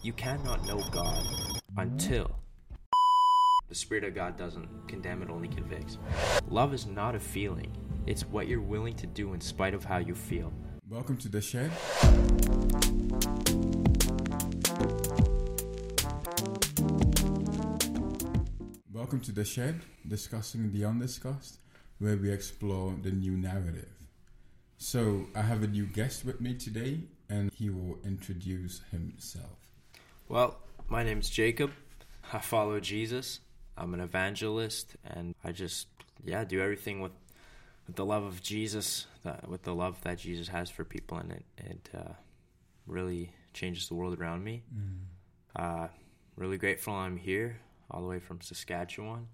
You cannot know God until the Spirit of God doesn't condemn, it only convicts. Love is not a feeling, it's what you're willing to do in spite of how you feel. Welcome to the shed. Welcome to the shed, discussing the undiscussed, where we explore the new narrative. So, I have a new guest with me today, and he will introduce himself. Well, my name's Jacob. I follow Jesus. I'm an evangelist, and I just, yeah, do everything with, with the love of Jesus, that, with the love that Jesus has for people, and it, it uh, really changes the world around me. Uh, really grateful I'm here, all the way from Saskatchewan.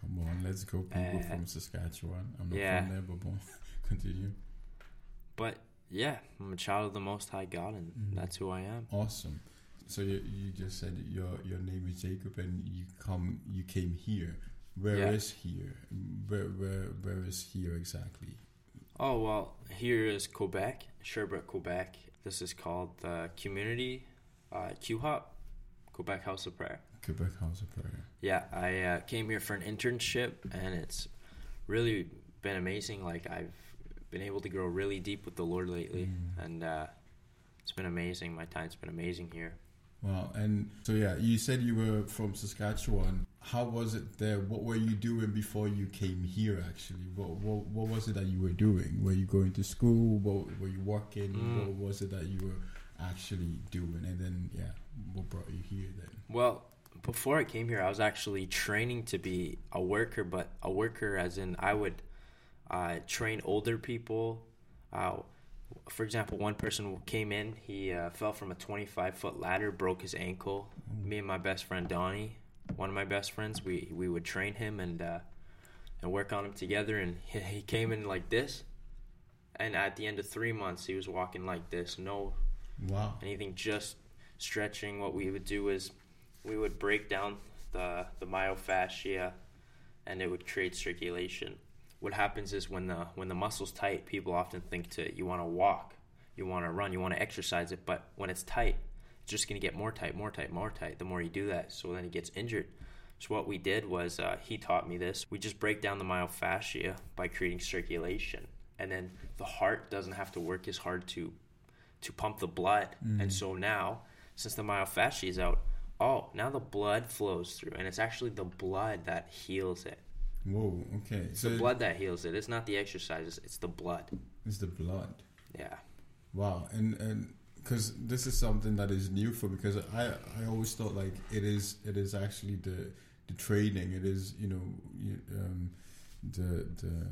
Come on, let's go, people Uh, from Saskatchewan. I'm not yeah. from there, but bon, continue. But yeah, I'm a child of the Most High God, and Mhm. that's who I am. Awesome. So you, you just said your your name is Jacob, and you come you came here. Where is Yeah. here? Where where where is here exactly? Oh well, here is Quebec, Sherbrooke, Quebec. This is called the community uh, Q Hop, Quebec House of Prayer. Quebec House of Prayer. Yeah, I uh, came here for an internship, and it's really been amazing. Like I've been able to grow really deep with the Lord lately, Mm. and uh, it's been amazing. My time's been amazing here. Wow. And so yeah, you said you were from Saskatchewan. How was it there? What were you doing before you came here? Actually, what what, what was it that you were doing? Were you going to school? What were you working? Mm. What was it that you were actually doing? And then yeah, what brought you here then? Well, before I came here, I was actually training to be a worker, but a worker as in I would uh, train older people. Uh, for example, one person came in, he uh, fell from a 25 foot ladder, broke his ankle. Me and my best friend Donnie, one of my best friends, we, we would train him and uh, and work on him together. And he, he came in like this, and at the end of three months, he was walking like this, no Wow. anything just stretching what we would do is we would break down the the myofascia and it would create circulation what happens is when the when the muscle's tight people often think to you want to walk you want to run you want to exercise it but when it's tight it's just going to get more tight more tight more tight the more you do that so then it gets injured so what we did was uh, he taught me this we just break down the myofascia by creating circulation and then the heart doesn't have to work as hard to to pump the blood. And so now, since the myofascia is out, oh, now the blood flows through, and it's actually the blood that heals it. Whoa. Okay. It's So the blood that heals it. It's not the exercises; it's the blood. it's the blood. Yeah. Wow, and and because this is something that is new for me because I I always thought like it is it is actually the the training it is you know um the the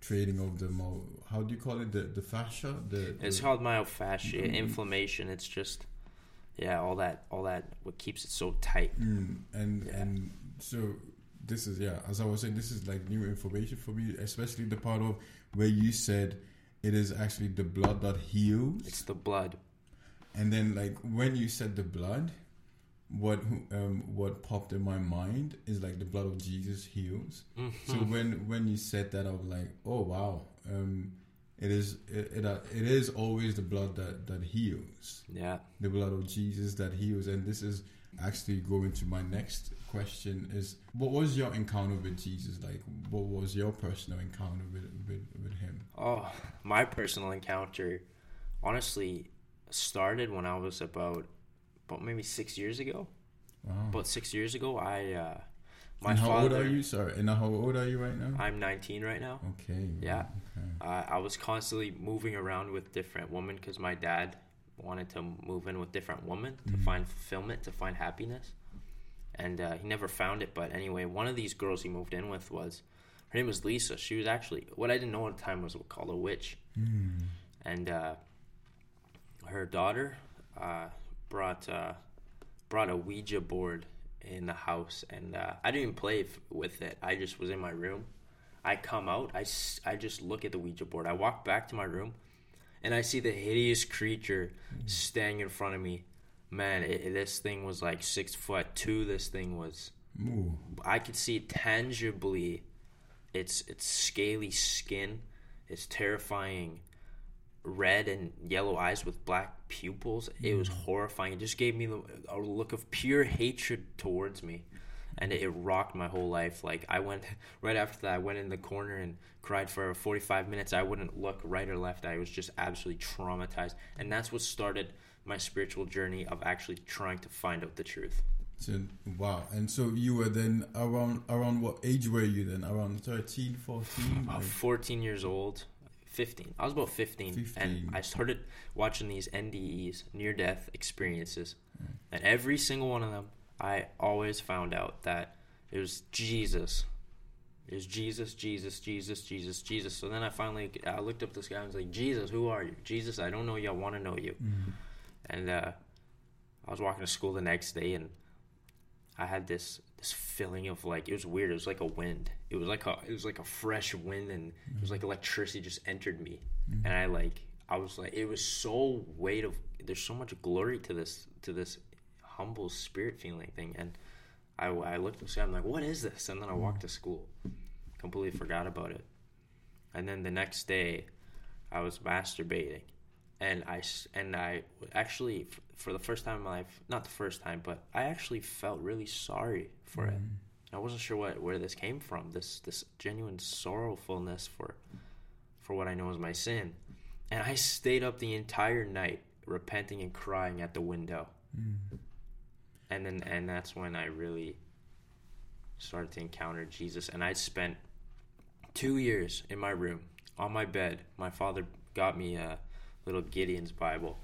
training of the mo how do you call it the the fascia the, It's called myofascia Mm. inflammation. It's just, yeah, all that, all that, what keeps it so tight. Mm, and Yeah. and so this is yeah as I was saying this is like new information for me especially the part of where you said it is actually the blood that heals It's the blood. And then like when you said the blood, what um what popped in my mind is like the blood of Jesus heals. So Mhm. when when you said that, I was like, oh wow, um, it is it it, uh, it is always the blood that that heals, yeah. the blood of Jesus that heals. And this is actually going to my next question: is what was your encounter with Jesus like? What was your personal encounter with with, with him? Oh, my personal encounter, honestly, started when I was about, about maybe six years ago. Wow. About six years ago, I, uh, my and how father. old are you? Sorry, and how old are you right now? I'm 19 right now. Okay. Yeah. Okay. Uh, I was constantly moving around with different women because my dad wanted to move in with different women to Mhm. find fulfillment, to find happiness. And uh, he never found it. But anyway, one of these girls he moved in with was, her name was Lisa. She was actually, what I didn't know at the time was called a witch. Hmm. And uh, her daughter uh, brought uh, brought a Ouija board in the house. And uh, I didn't even play f- with it. I just was in my room. I come out. I, s- I just look at the Ouija board. I walk back to my room, and I see the hideous creature mm-hmm. standing in front of me. Man, it, this thing was like six foot two. This thing was. Ooh. I could see tangibly its its scaly skin, its terrifying red and yellow eyes with black pupils. It was mm. horrifying. It just gave me the, a look of pure hatred towards me. And it, it rocked my whole life. Like I went right after that, I went in the corner and cried for 45 minutes. I wouldn't look right or left. I was just absolutely traumatized. And that's what started my spiritual journey of actually trying to find out the truth. So, wow. And so you were then around around what age were you then? Around 13, 14? About Like- 14 years old, 15. I was about 15, 15. and I started watching these NDEs, near death experiences. Mm. And every single one of them, I always found out that it was Jesus. It was Jesus, Jesus, Jesus, Jesus, Jesus. So then I finally I looked up this guy and was like, Jesus, who are you? Jesus, I don't know you. I want to know you. Mm. And uh, I was walking to school the next day, and I had this this feeling of like it was weird. It was like a wind. It was like a it was like a fresh wind, and it was like electricity just entered me, and I like I was like it was so weight of there's so much glory to this to this humble spirit feeling thing, and I I looked and said I'm like what is this? And then I walked to school, completely forgot about it, and then the next day, I was masturbating and I and I actually for the first time in my life, not the first time, but I actually felt really sorry for it. Mm-hmm. I wasn't sure what where this came from. This this genuine sorrowfulness for for what I know is my sin, and I stayed up the entire night repenting and crying at the window. Mm. And then and that's when I really started to encounter Jesus, and I spent two years in my room on my bed. My father got me a little Gideon's Bible.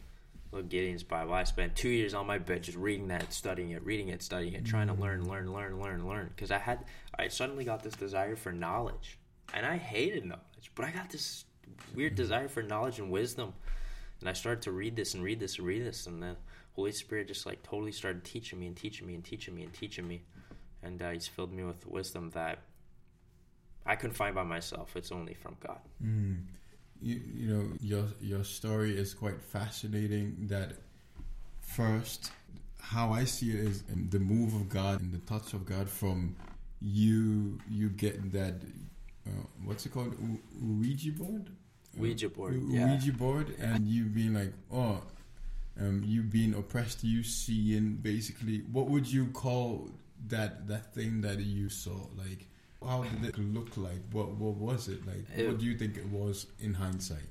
Little Gideon's Bible. I spent two years on my bed just reading that, studying it, reading it, studying it, trying to mm-hmm. learn, learn, learn, learn, learn. Because I had, I suddenly got this desire for knowledge, and I hated knowledge, but I got this weird mm-hmm. desire for knowledge and wisdom, and I started to read this and read this and read this, and then Holy Spirit just like totally started teaching me and teaching me and teaching me and teaching me, and uh, He's filled me with wisdom that I couldn't find by myself. It's only from God. Mm. You, you know your your story is quite fascinating. That first, how I see it is the move of God and the touch of God from you. You get that. Uh, what's it called? U- Ouija board. Ouija board, U- yeah. Ouija board, and you being like, oh, um, you being oppressed. You seeing basically what would you call that that thing that you saw like how did it look like what what was it like It- what do you think it was in hindsight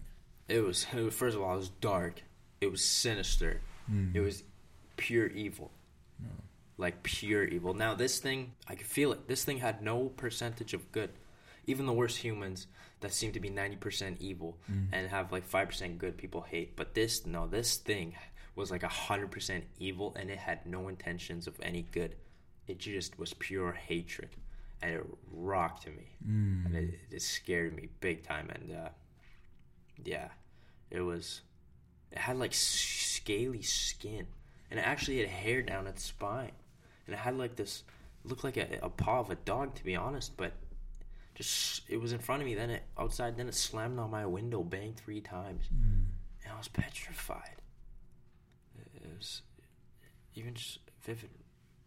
It was, it was first of all, it was dark. It was sinister. Mm. It was pure evil. No. Like pure evil. Now this thing, I could feel it. This thing had no percentage of good. Even the worst humans that seem to be ninety percent evil Mm. and have like five percent good, people hate. But this, no, this thing was like hundred percent evil, and it had no intentions of any good. It just was pure hatred, and it rocked me, Mm. and it, it scared me big time. And uh, yeah, it was. It had like scaly skin, and it actually had hair down its spine, and it had like this. Looked like a, a paw of a dog, to be honest, but just it was in front of me. Then it outside. Then it slammed on my window, banged three times, Mm. and I was petrified. Even just vivid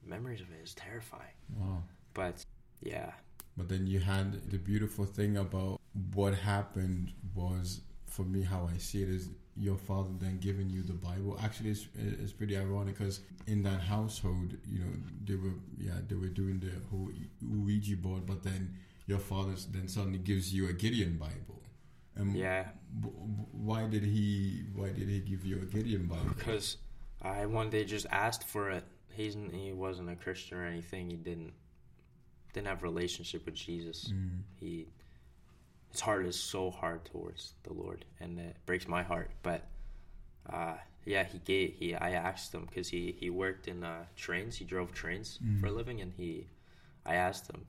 memories of it is terrifying. wow. But yeah, but then you had the beautiful thing about what happened was for me how i see it is your father then giving you the bible. Actually it's, it's pretty ironic because in that household you know they were yeah they were doing the whole ouija board but then your father then suddenly gives you a gideon bible. And yeah. w- w- why did he why did he give you a gideon bible? Because I one day just asked for it. He's he wasn't a Christian or anything. He didn't didn't have a relationship with Jesus. Mm. He his heart is so hard towards the Lord, and it breaks my heart. But uh, yeah, he gave he I asked him because he he worked in uh, trains. He drove trains for a Mm. living, and he I asked him.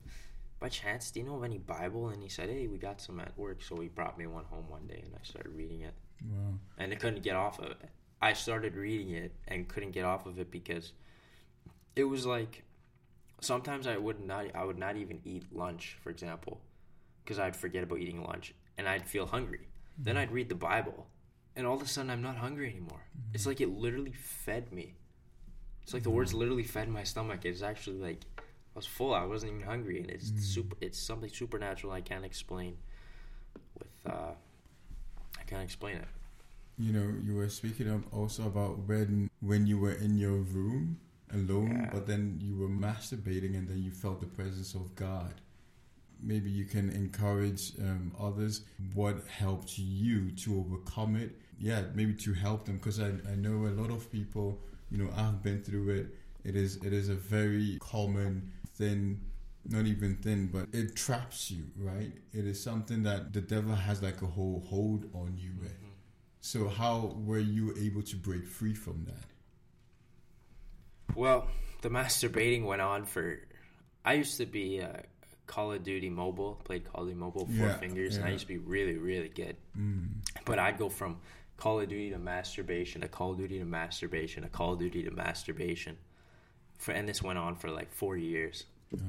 By chance, do you know of any Bible? And he said, "Hey, we got some at work." So he brought me one home one day, and I started reading it wow and I couldn't get off of it. I started reading it and couldn't get off of it because it was like sometimes I would not I would not even eat lunch, for example, because I'd forget about eating lunch and I'd feel hungry. Then I'd mm-hmm. read the Bible, and all of a sudden I'm not hungry anymore. It's mm-hmm. like it literally fed me. It's like the words mm-hmm. literally fed my stomach. It's actually like I was full. I wasn't even hungry, and it's mm. super. It's something supernatural I can't explain. With uh, I can't explain it. You know, you were speaking of also about when when you were in your room alone, Yeah. but then you were masturbating, and then you felt the presence of God. Maybe you can encourage um, others. What helped you to overcome it? Yeah, maybe to help them, because I, I know a lot of people. You know, I've been through it. It is it is a very common thing not even thin, but it traps you, right? It is something that the devil has like a whole hold on you with. So how were you able to break free from that? Well, the masturbating went on for. I used to be uh, Call of Duty Mobile, played Call of Duty Mobile four Yeah, fingers, and I used to be really, really good. Mm. But I'd go from Call of Duty to masturbation, to Call of Duty to masturbation, to Call of Duty to masturbation. For, and this went on for like four years. Yeah.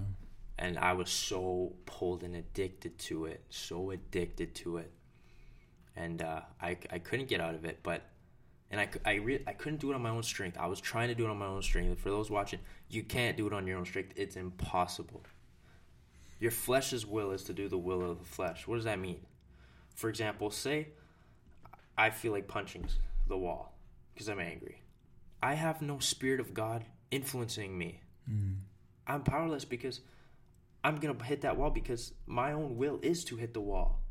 And I was so pulled and addicted to it, so addicted to it. And uh, I, I couldn't get out of it, but and I, I, re- I couldn't do it on my own strength. I was trying to do it on my own strength. For those watching, you can't do it on your own strength. It's impossible. Your flesh's will is to do the will of the flesh. What does that mean? For example, say I feel like punching the wall because I'm angry. I have no spirit of God influencing me. Mm. I'm powerless because I'm gonna hit that wall because my own will is to hit the wall.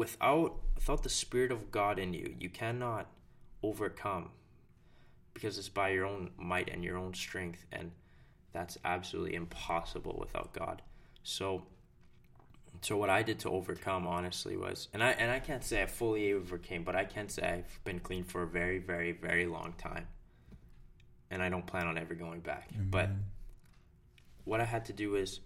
Without without the spirit of God in you, you cannot overcome because it's by your own might and your own strength, and that's absolutely impossible without God. So, so what I did to overcome, honestly, was, and I and I can't say I fully overcame, but I can say I've been clean for a very, very, very long time, and I don't plan on ever going back. But what I had to do is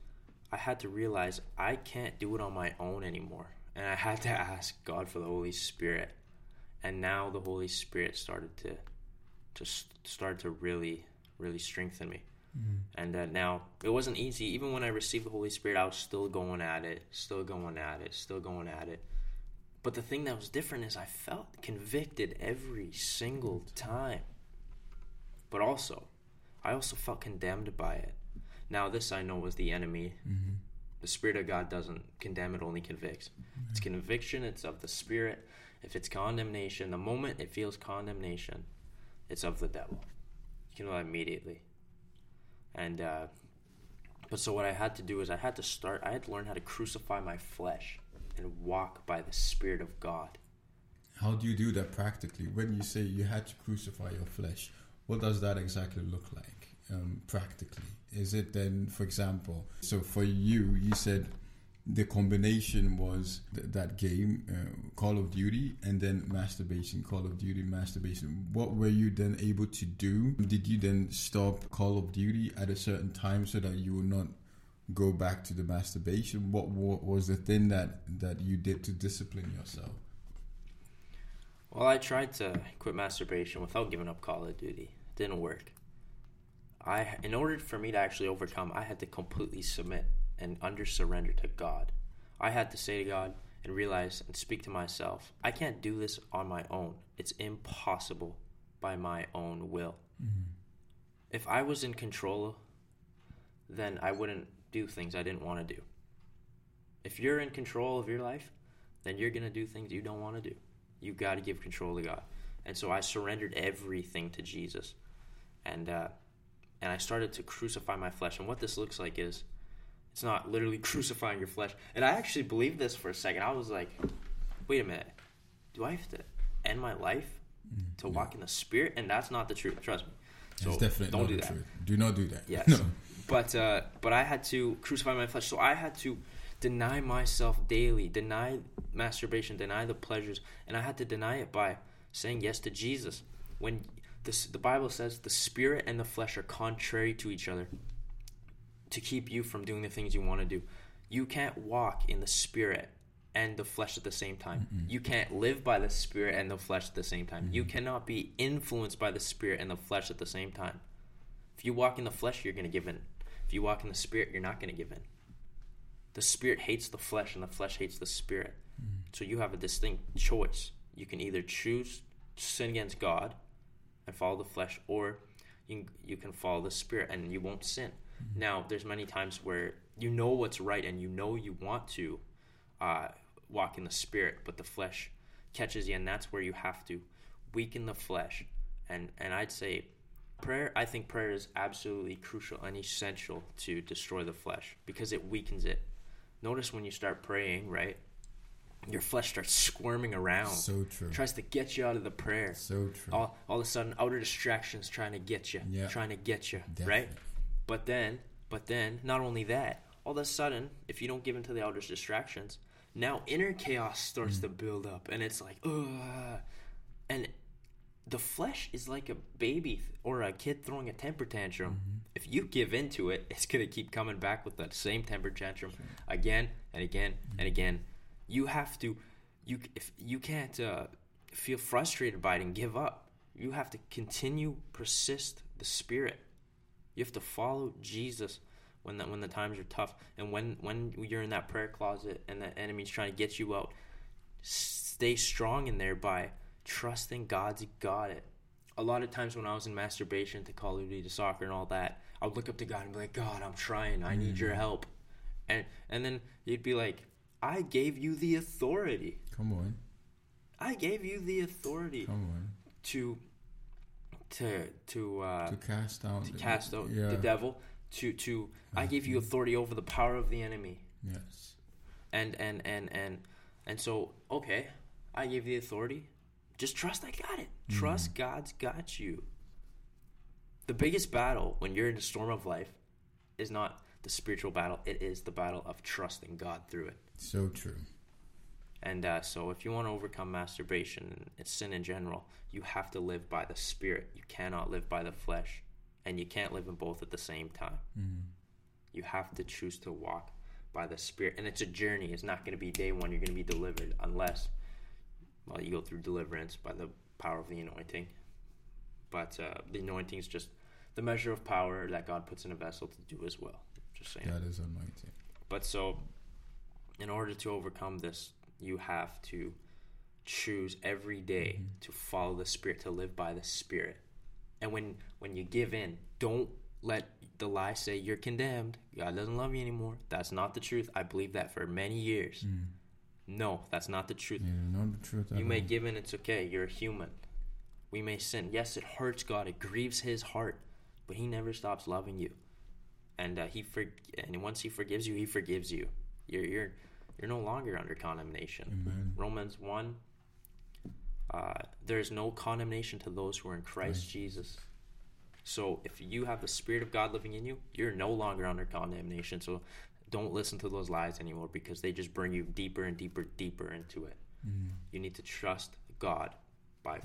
I had to realize I can't do it on my own anymore. And I had to ask God for the Holy Spirit. And now the Holy Spirit started to just start to really, really strengthen me. Mm. And uh, now it wasn't easy. Even when I received the Holy Spirit, I was still going at it, still going at it, still going at it. But the thing that was different is I felt convicted every single time. But also, I also felt condemned by it. Now, this I know was the enemy. Mhm. The Spirit of God doesn't condemn, it only convicts. It's conviction, it's of the Spirit. If it's condemnation, the moment it feels condemnation, it's of the devil. You can know that immediately. And, uh, but so what I had to do is I had to start, I had to learn how to crucify my flesh and walk by the Spirit of God. How do you do that practically? When you say you had to crucify your flesh, what does that exactly look like um, practically? Is it then, for example, so for you, you said the combination was th- that game, uh, Call of Duty, and then masturbation, Call of Duty, masturbation. What were you then able to do? Did you then stop Call of Duty at a certain time so that you would not go back to the masturbation? What, what was the thing that, that you did to discipline yourself? Well, I tried to quit masturbation without giving up Call of Duty. It didn't work. I, in order for me to actually overcome, I had to completely submit and under surrender to God. I had to say to God and realize and speak to myself, I can't do this on my own. It's impossible by my own will. If I was in control, then I wouldn't do things I didn't want to do. If you're in control of your life, then you're going to do things you don't want to do. You've got to give control to God. And so I surrendered everything to Jesus. And uh, and I started to crucify my flesh. And what this looks like is it's not literally crucifying your flesh. And I actually believed this for a second. I was like, wait a minute. Do I have to end my life to walk in the spirit? And that's not the truth. Trust me. So it's definitely don't not do the that. truth. Do not do that. Yes. No. But uh, but I had to crucify my flesh. So I had to deny myself daily, deny masturbation, deny the pleasures, and I had to deny it by saying yes to Jesus. When this, the Bible says the spirit and the flesh are contrary to each other to keep you from doing the things you want to do. You can't walk in the spirit and the flesh at the same time. You can't live by the spirit and the flesh at the same time. You cannot be influenced by the spirit and the flesh at the same time. If you walk in the flesh, you're going to give in. If you walk in the spirit, you're not going to give in. The spirit hates the flesh and the flesh hates the spirit. Mm. So you have a distinct choice. You can either choose to sin against God and follow the flesh or you, you can follow the spirit and you won't sin. Now, there's many times where you know what's right and you know you want to uh, walk in the spirit, but the flesh catches you, and that's where you have to weaken the flesh. And and I'd say prayer. I think prayer is absolutely crucial and essential to destroy the flesh because it weakens it. Notice when you start praying, right? Your flesh starts squirming around. So true. Tries to get you out of the prayer. So true. All, all of a sudden, outer distractions trying to get you, Yeah. trying to get you, Definitely. right? But then, but then, not only that, all of a sudden, if you don't give into the outer distractions, now inner chaos starts to mm. build up, and it's like, ugh. And the flesh is like a baby or a kid throwing a temper tantrum. Mm-hmm. If you give into it, it's gonna keep coming back with that same temper tantrum again and again and mm-hmm. again. You have to, you if you can't uh, feel frustrated by it and give up. You have to continue persist the spirit. You have to follow Jesus when the, when the times are tough and when when you're in that prayer closet and the enemy's trying to get you out. Stay strong in there by trusting God's got it. A lot of times when I was in masturbation to Call of Duty to soccer and all that, I would look up to God and be like, God, I'm trying. I need your help. And and then you'd be like, I gave you the authority. Come on. I gave you the authority Come on. to to to uh to cast out. to the- cast out yeah. the devil to to I gave you authority over the power of the enemy. Yes. And and and and and so okay, I gave you the authority. Just trust I got it. Trust God's got you. The biggest battle when you're in a storm of life is not the spiritual battle, it is the battle of trusting God through it. So true. And uh, so, if you want to overcome masturbation and sin in general, you have to live by the Spirit. You cannot live by the flesh, and you can't live in both at the same time. You have to choose to walk by the Spirit, and it's a journey. It's not going to be day one. You're going to be delivered unless, well, you go through deliverance by the power of the anointing. But uh, the anointing is just the measure of power that God puts in a vessel to do as well. Just saying. That is anointing. But so, in order to overcome this, you have to choose every day to follow the Spirit, to live by the Spirit. And when when you give in, don't let the lie say you're condemned. God doesn't love you anymore. That's not the truth. I believed that for many years. No, that's not the truth. Yeah, not the truth. You may all. give in, it's okay. You're a human. We may sin. Yes, it hurts God. It grieves His heart, but He never stops loving you. And uh, He for and once He forgives you, He forgives you. You're you're you're no longer under condemnation. Amen. Romans one. Uh, there is no condemnation to those who are in Christ Jesus. So if you have the Spirit of God living in you, you're no longer under condemnation. So don't listen to those lies anymore because they just bring you deeper and deeper, deeper into it. You need to trust God by.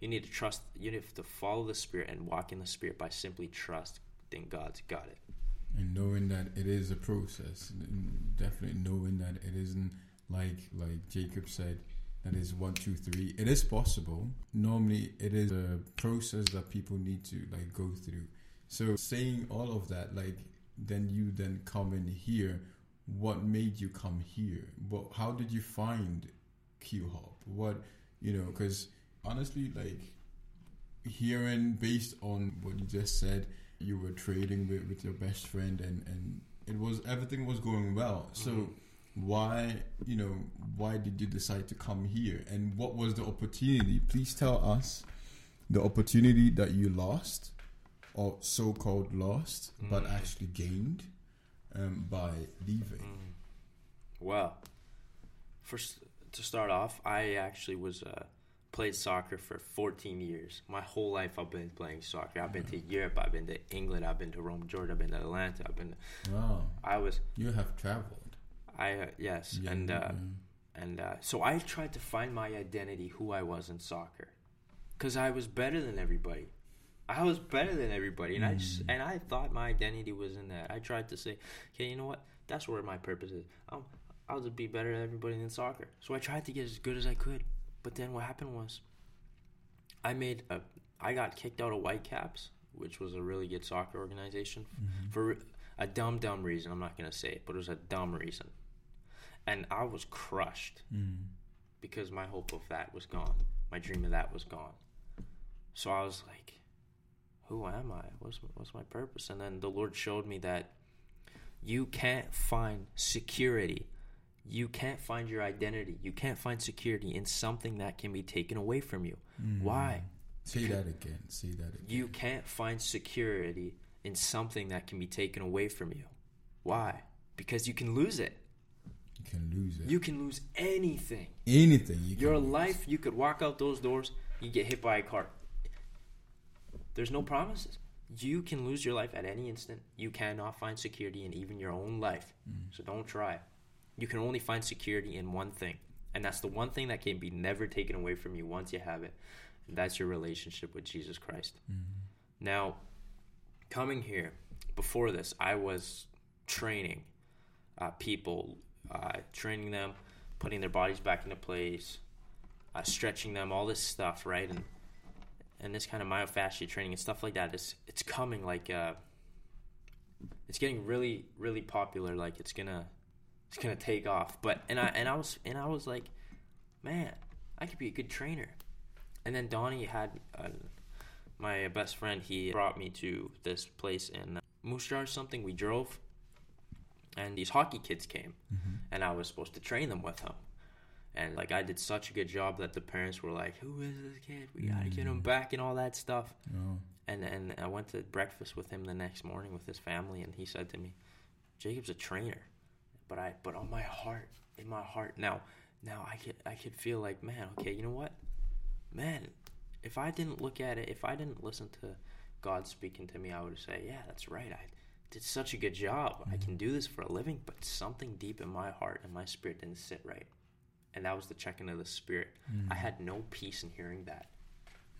You need to trust. You need to follow the Spirit and walk in the Spirit by simply trusting God's got it. And knowing that it is a process definitely knowing that it isn't like like jacob said that is one two three. It is possible. Normally it is a process that people need to like go through. So saying all of that like then you then come in here. What made you come here? What how did you find q hop what you know because honestly like hearing based on what you just said you were trading with, with your best friend and and it was everything was going well. So why you know why did you decide to come here? And what was the opportunity? Please tell us the opportunity that you lost or so-called lost but Mm. actually gained um, by leaving. Mm. Well, first to start off, I actually was uh, played soccer for 14 years. My whole life, I've been playing soccer. I've been to Europe. I've been to England. I've been to Rome, Georgia. I've been to Atlanta. I've been. wow I was. you have traveled I uh, yes, Yeah, and uh, yeah. and uh, so I tried to find my identity, who I was in soccer, because I was better than everybody. I was better than everybody, and I just, and I thought my identity was in that. I tried to say, okay, you know what? That's where my purpose is. Um, I'll just be better than everybody in soccer. So I tried to get as good as I could, but then what happened was, I made a, I got kicked out of Whitecaps, which was a really good soccer organization, for a dumb, dumb reason. I'm not gonna say it, but it was a dumb reason, and I was crushed Mm. because my hope of that was gone. My dream of that was gone. So I was like, who am I? What's what's my purpose? And then the Lord showed me that you can't find security you can't find your identity. You can't find security in something that can be taken away from you. Mm. Why? Say that again. Say that again. You can't find security in something that can be taken away from you. Why? Because you can lose it. You can lose it. You can lose anything. Anything you Your life, you could walk out those doors, you get hit by a car. There's no promises. You can lose your life at any instant. You cannot find security in even your own life. Mm. So don't try. You can only find security in one thing. And that's the one thing that can be never taken away from you once you have it. And that's your relationship with Jesus Christ. Now, coming here, before this, I was training uh, people, uh, training them, putting their bodies back into place, uh, stretching them, all this stuff, right? And and this kind of myofascia training and stuff like that is it's coming like uh, it's getting really really popular. Like it's gonna it's gonna take off. But and I and I was and I was like, man, I could be a good trainer. And then Donnie had uh, my best friend. He brought me to this place in uh, Moose Jaw or something. We drove, and these hockey kids came, and I was supposed to train them with him. And like I did such a good job that the parents were like, "Who is this kid? We gotta get him back and all that stuff." Oh. And and I went to breakfast with him the next morning with his family, and he said to me, "Jacob's a trainer, but I but on my heart, in my heart now, now I could I could feel like, man, okay, you know what, man, if I didn't look at it, if I didn't listen to God speaking to me, I would say, yeah, that's right, I did such a good job, I can do this for a living, but something deep in my heart and my spirit didn't sit right." And that was the checking of the spirit. I had no peace in hearing that.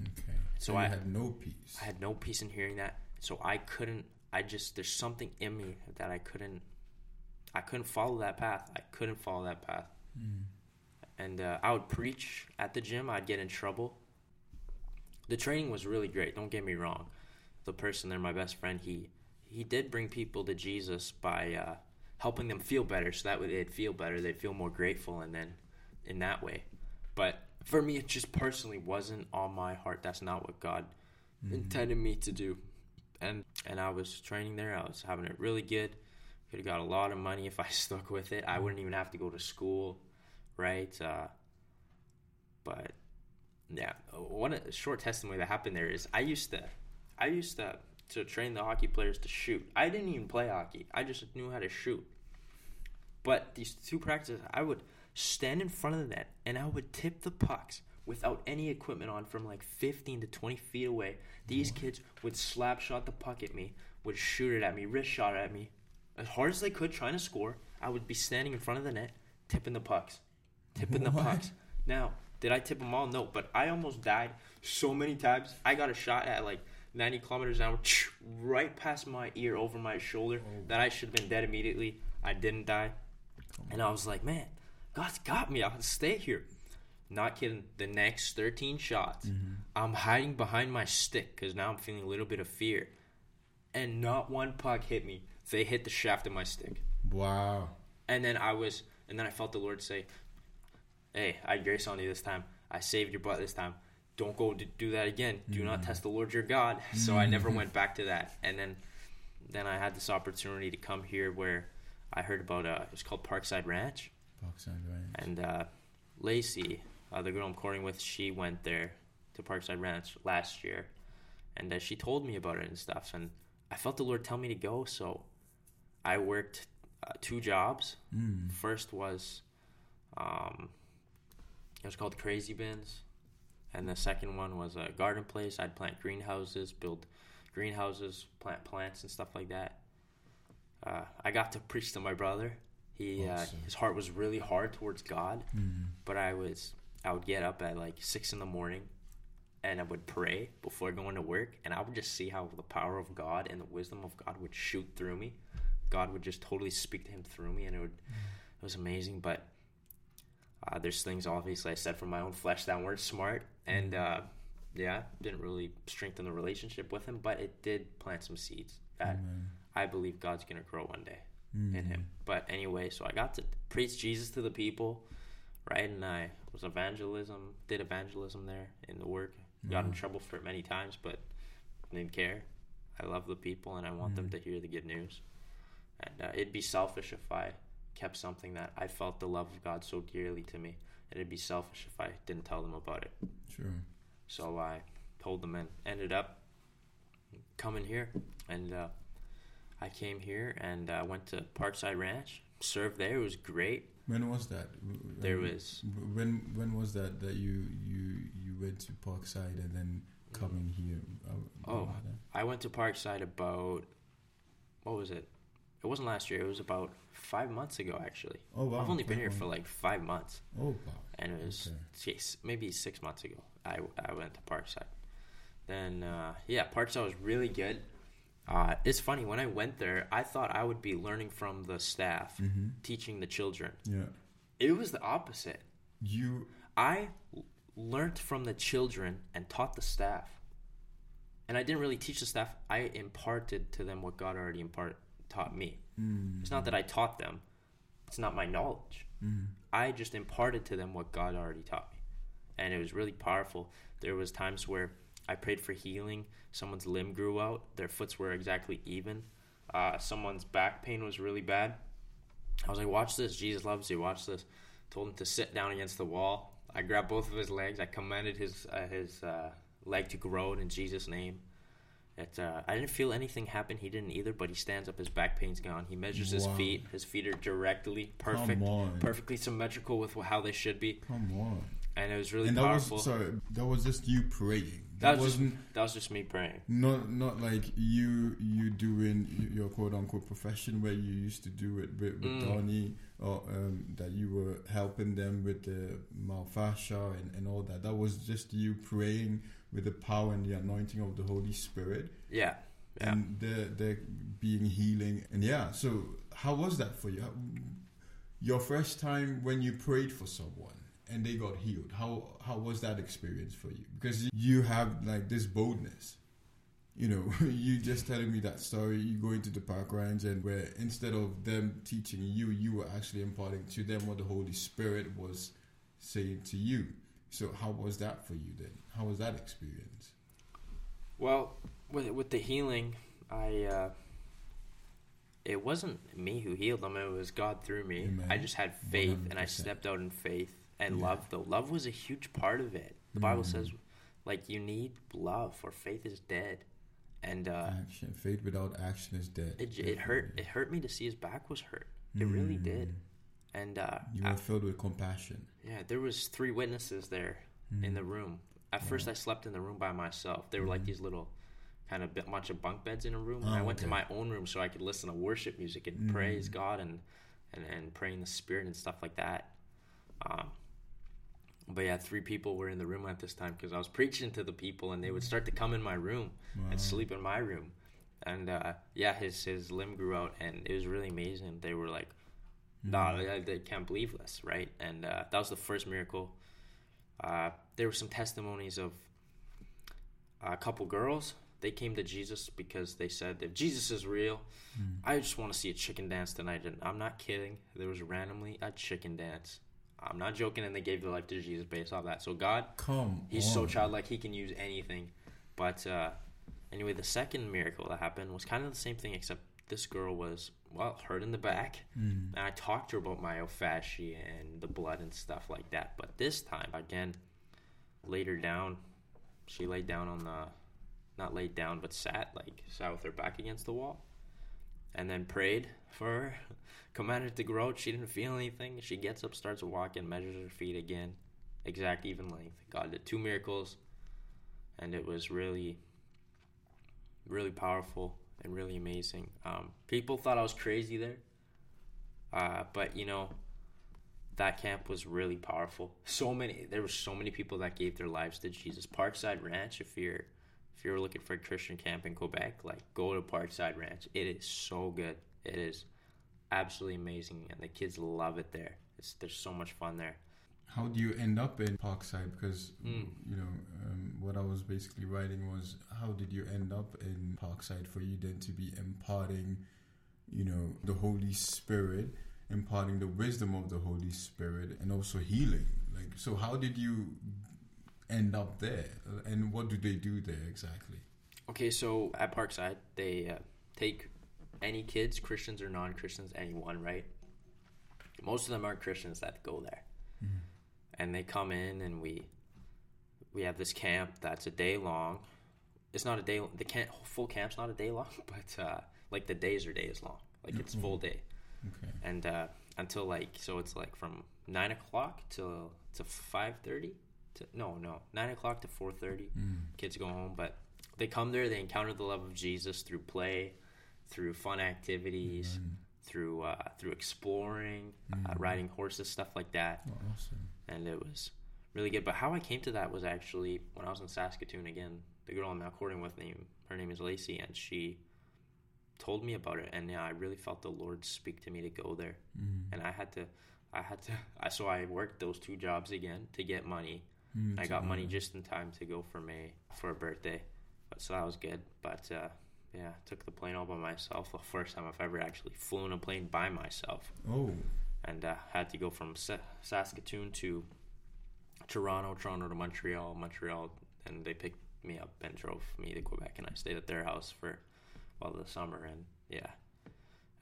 Okay. So So, I had no peace. I had no peace in hearing that. So I couldn't. I just there's something in me that I couldn't. I couldn't follow that path. I couldn't follow that path. And uh, I would preach at the gym. I'd get in trouble. The training was really great. Don't get me wrong. The person there, my best friend, he he did bring people to Jesus by uh, helping them feel better. So that way they'd feel better. They'd feel more grateful, and then in that way. But for me, it just personally wasn't on my heart. That's not what God intended me to do. And and I was training there. I was having it really good. Could have got a lot of money if I stuck with it. I wouldn't even have to go to school, right? Uh, but yeah, one a short testimony that happened there is I used to, I used to to train the hockey players to shoot. I didn't even play hockey. I just knew how to shoot. But these two practices, I would stand in front of the net and I would tip the pucks without any equipment on from like 15 to 20 feet away. These kids would slap shot the puck at me, would shoot it at me, wrist shot at me, as hard as they could, trying to score. I would be standing in front of the net, tipping the pucks, tipping the pucks. Now, did I tip them all? No, but I almost died so many times. I got a shot at like 90 kilometers an hour, right past my ear, over my shoulder, oh. that I should have been dead immediately. I didn't die. And I was like, man, God's got me. I'll stay here. Not kidding. The next 13 shots, mm-hmm. I'm hiding behind my stick because now I'm feeling a little bit of fear. And not one puck hit me. They hit the shaft of my stick. Wow. And then I was, and then I felt the Lord say, "Hey, I had grace on you this time. I saved your butt this time. Don't go do that again. Do not test the Lord your God." So I never went back to that. And then, then I had this opportunity to come here where I heard about uh, it's called Parkside Ranch, Parkside Ranch. and uh, Lacey, uh, the girl I'm courting with, she went there to Parkside Ranch last year, and uh, she told me about it and stuff. And I felt the Lord tell me to go, so I worked uh, two jobs. Mm. First was, um, it was called Crazy Bins, and the second one was a garden place. I'd plant greenhouses, build greenhouses, plant plants and stuff like that. Uh, I got to preach to my brother. He uh, his heart was really hard towards God, Mm. but I was I would get up at like six in the morning, and I would pray before going to work, and I would just see how the power of God and the wisdom of God would shoot through me. God would just totally speak to him through me, and it would it was amazing. But uh, there's things obviously I said from my own flesh that weren't smart, and uh, yeah, didn't really strengthen the relationship with him, but it did plant some seeds that Amen. I believe God's gonna grow one day Mm. in him. But anyway, so I got to preach Jesus to the people, right? And I was evangelism, did evangelism there in the work. Got in trouble for it many times, but didn't care. I love the people, and I want them to hear the good news. And uh, it'd be selfish if I kept something that I felt the love of God so dearly to me. It'd be selfish if I didn't tell them about it. Sure. So I told them and ended up coming here. And uh, I came here and uh, went to Parkside Ranch, served there. It was great. When was that? There was when when was that that you you you went to Parkside and then coming here? Oh. I went to Parkside about what was it? It wasn't last year. It was about five months ago, actually. oh wow! I've only been here for like five months, Oh wow! and it was Okay. maybe six months ago. I I went to Parkside. Then uh, yeah, Parkside was really good. Uh, it's funny when I went there, I thought I would be learning from the staff, Mm-hmm. teaching the children. Yeah, It was the opposite. you. I learned from the children and taught the staff. And I didn't really teach the staff. I imparted to them what God already impart taught me. Mm, It's not that I taught them. It's not my knowledge. mm, I just imparted to them what God already taught me. And it was really powerful. There was times where I prayed for healing. Someone's limb grew out. Their foots were exactly even. Uh, someone's back pain was really bad. I was like, watch this. Jesus loves you. Watch this. Told him to sit down against the wall. I grabbed both of his legs. I commanded his uh, his uh, leg to grow in Jesus' name. It, uh, I didn't feel anything happen. He didn't either, but he stands up. His back pain's gone. He measures his Wow. feet. His feet are directly perfect perfectly symmetrical with how they should be, Come on. and it was really and that powerful. was sorry. That was just you praying. That That, was just- wasn't that was just me praying. not not like you you doing your quote unquote profession where you used to do it with, with Mm. Donnie or um, that you were helping them with the myofascia and, and all that. That was just you praying with the power and the anointing of the Holy Spirit Yeah, yeah. and there there being healing and yeah. So how was that for you? Your first time when you prayed for someone and they got healed. How how was that experience for you? Because you have like this boldness. You know, you just telling me that story. You go into the park ranch and where instead of them teaching you, you were actually imparting to them what the Holy Spirit was saying to you. So how was that for you then? How was that experience? Well, with with the healing, I uh, it wasn't me who healed them; it was God through me. Amen. I just had faith, and I stepped out in faith and Yeah. love. Though love was a huge part of it. The Bible Mm. says, like you need love, or faith is dead. And uh, action. Faith without action is dead. it it hurt. It hurt me to see his back was hurt. It really did. Mm. And uh, You I- were filled with compassion. Yeah, there was three witnesses there in the room. At first, I slept in the room by myself. They were like these little kind of bunch of bunk beds in a room. and I Oh, went to my own room so I could listen to worship music and praise God and, and and pray in the spirit and stuff like that. Um, but yeah, three people were in the room at this time because I was preaching to the people, and they would start to come in my room and sleep in my room. And uh, yeah, his his limb grew out, and it was really amazing. They were like, "Nah, they, they can't believe this, right?" And uh, that was the first miracle. Uh, there were some testimonies of a couple girls. They came to Jesus because they said, "If Jesus is real, I just want to see a chicken dance tonight." And I'm not kidding. There was randomly a chicken dance. I'm not joking, and they gave their life to Jesus based off that. So God Come He's on. so childlike, he can use anything. But uh, anyway, the second miracle that happened was kind of the same thing, except this girl was, well, hurt in the back. Mm. And I talked to her about myofascia and the blood and stuff like that. But this time, again, laid her down. She laid down on the, not laid down, but sat, like, sat with her back against the wall. And then prayed for her, commanded to grow. She didn't feel anything. She gets up, starts walking, measures her feet again exact even length. God did two miracles, and it was really, really powerful and really amazing. Um, people thought I was crazy there, uh, but you know, that camp was really powerful. So many, there were so many people that gave their lives to Jesus. Parkside Ranch, if you're if you're looking for a Christian camp in Quebec, like go to Parkside Ranch. It is so good. It is absolutely amazing, and the kids love it there. It's there's so much fun there. How do you end up in Parkside? Because Mm. you know um, what I was basically writing was how did you end up in Parkside for you then to be imparting, you know, the Holy Spirit, imparting the wisdom of the Holy Spirit, and also healing. Like, so how did you end up there, and what do they do there exactly? Okay, so at Parkside, they uh, take any kids, Christians or non Christians, anyone, right? most of them aren't Christians that go there, Mm-hmm. And they come in and we we have this camp that's a day long. It's not a day. The camp full camp's not a day long, but uh, like the days are days long. Like it's full day, Okay. and uh, until like so it's like from nine o'clock till to five thirty. To, no, no, nine o'clock to four thirty. Mm. Kids go home, but they come there. They encounter the love of Jesus through play, through fun activities, Amen. through uh, through exploring, uh, Mm. ring horses, stuff like that Oh, awesome. And it was really good. But how I came to that was actually when I was in Saskatoon again. The girl I'm now courting with, name her name is Lacey, and she told me about it, and yeah, I really felt the Lord speak to me to go there, Mm. and I had to, I had to, I so I worked those two jobs again to get money. Mm, I got go money just in time to go for May for a birthday, but so that was good. But uh, yeah, took the plane all by myself. The first time I've ever actually flown a plane by myself Oh, and uh, had to go from Sa- Saskatoon to Toronto, Toronto to Montreal, Montreal, and they picked me up and drove me to Quebec, and I stayed at their house for well the summer, and yeah,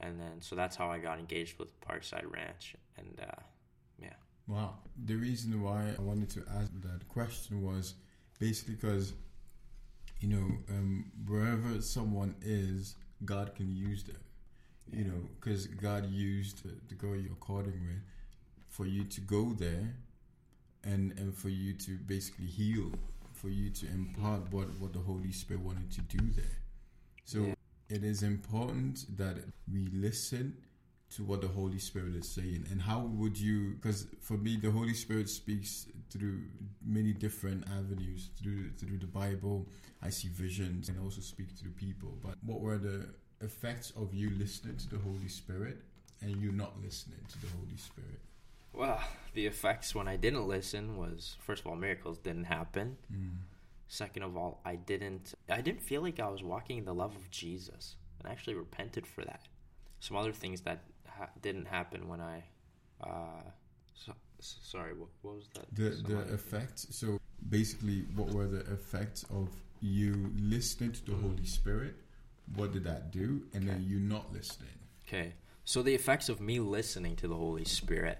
and then so that's how I got engaged with Parkside Ranch, and uh, yeah, wow. The reason why I wanted to ask that question was basically because, you know, um, wherever someone is, God can use them. You know, because God used the, girl you're courting with for you to go there and and for you to basically heal, for you to impart what, what the Holy Spirit wanted to do there. So Yeah. it is important that we listen to what the Holy Spirit is saying. And how would you, because for me, the Holy Spirit speaks through many different avenues, through, through the Bible, I see visions, and also speak through people. But what were the effects of you listening to the Holy Spirit and you not listening to the Holy Spirit? well, the effects when I didn't listen was first of all miracles didn't happen. Mm. Second of all, I didn't I didn't feel like I was walking in the love of Jesus, and I actually repented for that. Some other things that ha- didn't happen when I, uh, so, sorry, what, what was that? The Some the effects. So basically, what were the effects of you listening to the Holy Spirit? What did that do? And then Okay. you not listening. Okay, so the effects of me listening to the Holy Spirit,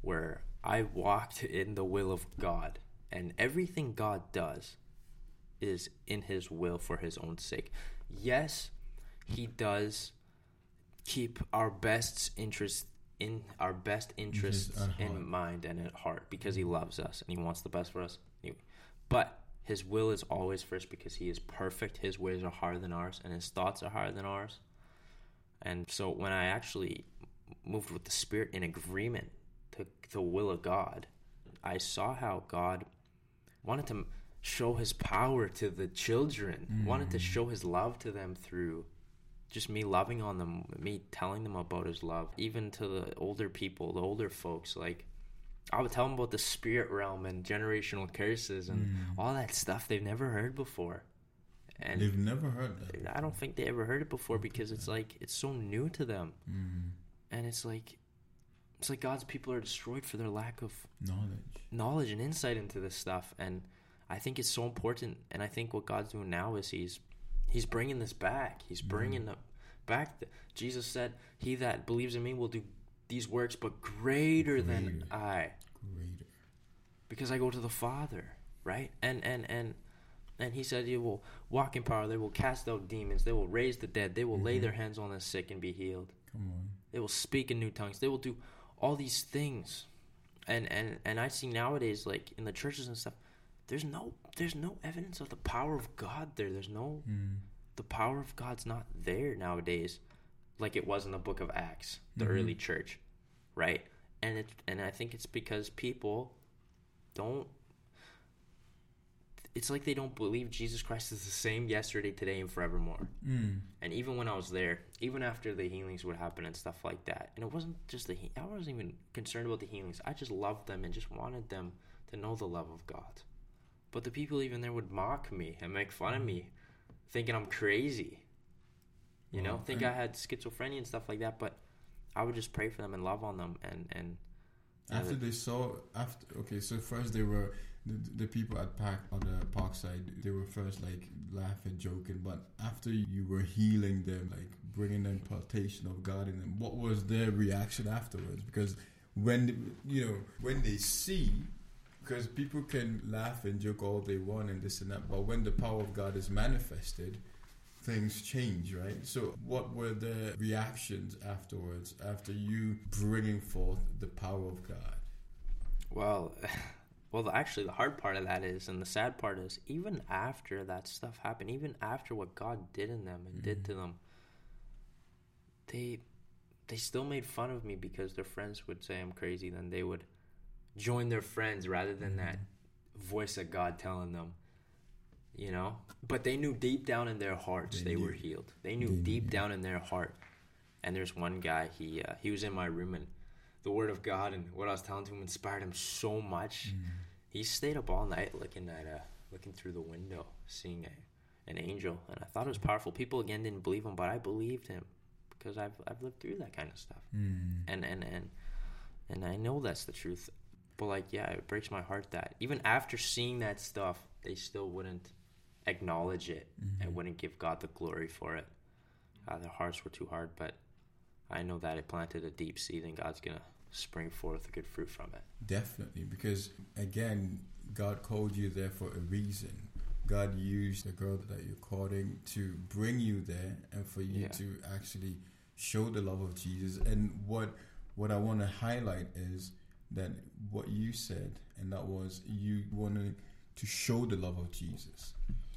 where I walked in the will of God, and everything God does is in His will for His own sake. Yes, He does keep our best interests in our best interests in mind and at heart because He loves us and He wants the best for us. Anyway, but His will is always first because He is perfect. His ways are higher than ours, and His thoughts are higher than ours. And so when I actually moved with the Spirit in agreement to the will of God, I saw how God wanted to show his power to the children, wanted to show his love to them through just me loving on them, me telling them about his love, even to the older people, the older folks. Like, I would tell them about the spirit realm and generational curses and all that stuff they've never heard before. And They've never heard that. I don't think they ever heard it before because it's like it's so new to them, Mm. and it's like it's like God's people are destroyed for their lack of Knowledge. knowledge and insight into this stuff, and I think it's so important. And I think what God's doing now is He's He's bringing this back. He's bringing the, back. The, Jesus said, "He that believes in Me will do these works, but greater, than Greater. I." Greater. because I go to the Father, right? And and and and he said, "You will walk in power. They will cast out demons. They will raise the dead. They will lay their hands on the sick and be healed. Come on. They will speak in new tongues. They will do all these things." And and and I see nowadays, like in the churches and stuff, there's no there's no evidence of the power of God there. There's no Mm. the power of God's not there nowadays, like it was in the Book of Acts, the Mhm. early church, right? And it and I think it's because people don't. It's like they don't believe Jesus Christ is the same yesterday, today, and forevermore. Mm. And even when I was there, even after the healings would happen and stuff like that, and it wasn't just the he- I wasn't even concerned about the healings. I just loved them and just wanted them to know the love of God. But the people even there would mock me and make fun of me, thinking I'm crazy. You know, think And- I had schizophrenia and stuff like that. But I would just pray for them and love on them and and After they saw, after okay, so first they were the, the people at park on the park side. They were first like laughing, joking, but after you were healing them, like bringing the impartation of God in them. What was their reaction afterwards? Because when you know when they see, because people can laugh and joke all they want and this and that, but when the power of God is manifested, things change, right? So, what were the reactions afterwards after you bringing forth the power of God? Well, well, actually, the hard part of that is, and the sad part is, even after that stuff happened, even after what God did in them and mm-hmm. did to them, they they still made fun of me because their friends would say I'm crazy. Then they would join their friends rather than mm-hmm. that voice of God telling them, you know. But they knew deep down in their hearts they, they were healed. They knew they deep knew. down in their heart. And there's one guy he uh, he was in my room and the word of God and what I was telling him inspired him so much. Mm. He stayed up all night looking at uh, looking through the window, seeing a, an angel, and I thought it was powerful. People again didn't believe him, but I believed him because I've I've lived through that kind of stuff, mm. and and and and I know that's the truth. But like, yeah, it breaks my heart that even after seeing that stuff, they still wouldn't acknowledge it mm-hmm. and wouldn't give God the glory for it. Uh, their hearts were too hard, but I know that it planted a deep seed, and God's gonna spring forth a good fruit from it. Definitely, because again, God called you there for a reason. God used the girl that you're courting to bring you there, and for you yeah. to actually show the love of Jesus. And what what I want to highlight is that what you said, and that was you wanted to show the love of Jesus.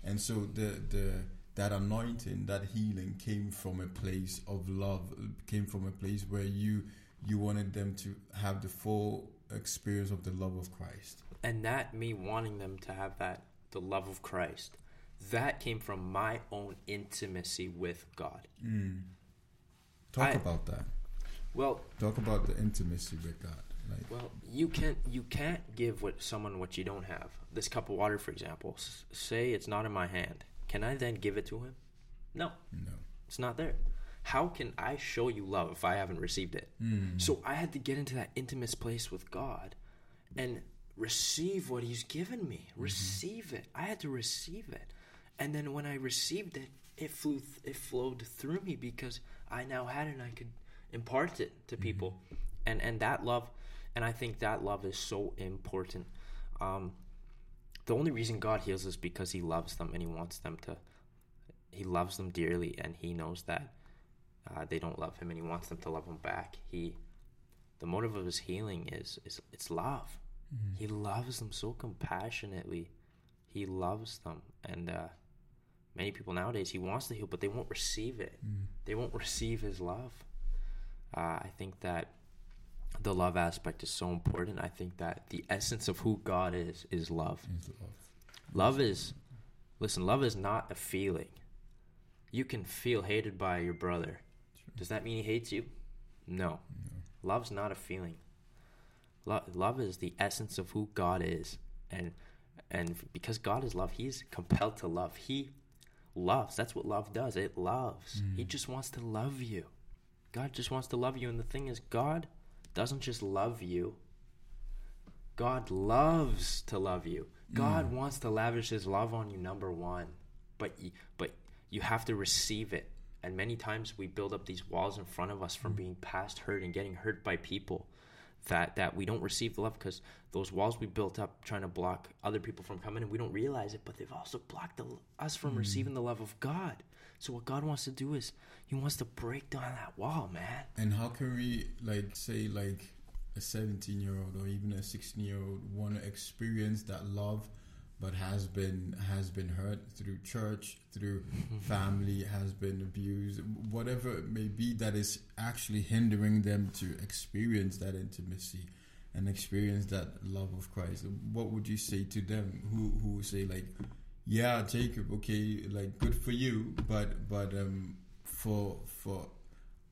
And so the the that anointing, that healing came from a place of love, came from a place where you you wanted them to have the full experience of the love of Christ. And that me wanting them to have that the love of Christ, that came from my own intimacy with God. Mm. Talk I, about that. Well, talk about the intimacy with God. Like, well, you can't you can't give what someone what you don't have. This cup of water, for example, s- say it's not in my hand. Can I then give it to him? No. No. It's not there. How can I show you love if I haven't received it? Mm. So I had to get into that intimate place with God and receive what He's given me. Mm-hmm. Receive it. I had to receive it. And then when I received it, it flew. Th- it flowed through me because I now had it and I could impart it to mm-hmm. people. Mm-hmm. And and that love, and I think that love is so important. Um, the only reason God heals is because He loves them and He wants them to. He loves them dearly, and He knows that uh, they don't love Him, and He wants them to love Him back. He, the motive of His healing is is it's love. Mm-hmm. He loves them so compassionately. He loves them, and uh, many people nowadays He wants to heal, but they won't receive it. Mm. They won't receive His love. Uh, I think that the love aspect is so important. I think that the essence of who God is is love. Is love. Love is, listen, love is not a feeling. You can feel hated by your brother. Sure. Does that mean he hates you? No. no. Love's not a feeling. Lo- love is the essence of who God is, and and because God is love, He's compelled to love. He loves. That's what love does. It loves. Mm. He just wants to love you. God just wants to love you, and the thing is, God doesn't just love you. God loves to love you. God mm. wants to lavish his love on you number 1. But but you have to receive it. And many times we build up these walls in front of us from mm. being past hurt and getting hurt by people that that we don't receive the love because those walls we built up trying to block other people from coming and we don't realize it but they've also blocked the, us from mm. receiving the love of god so what god wants to do is he wants to break down that wall, man. And how can we like say like a 17 year old or even a 16 year old want to experience that love but has been has been hurt through church through family has been abused whatever it may be that is actually hindering them to experience that intimacy and experience that love of Christ what would you say to them who who say like yeah Jacob okay like good for you but but um for for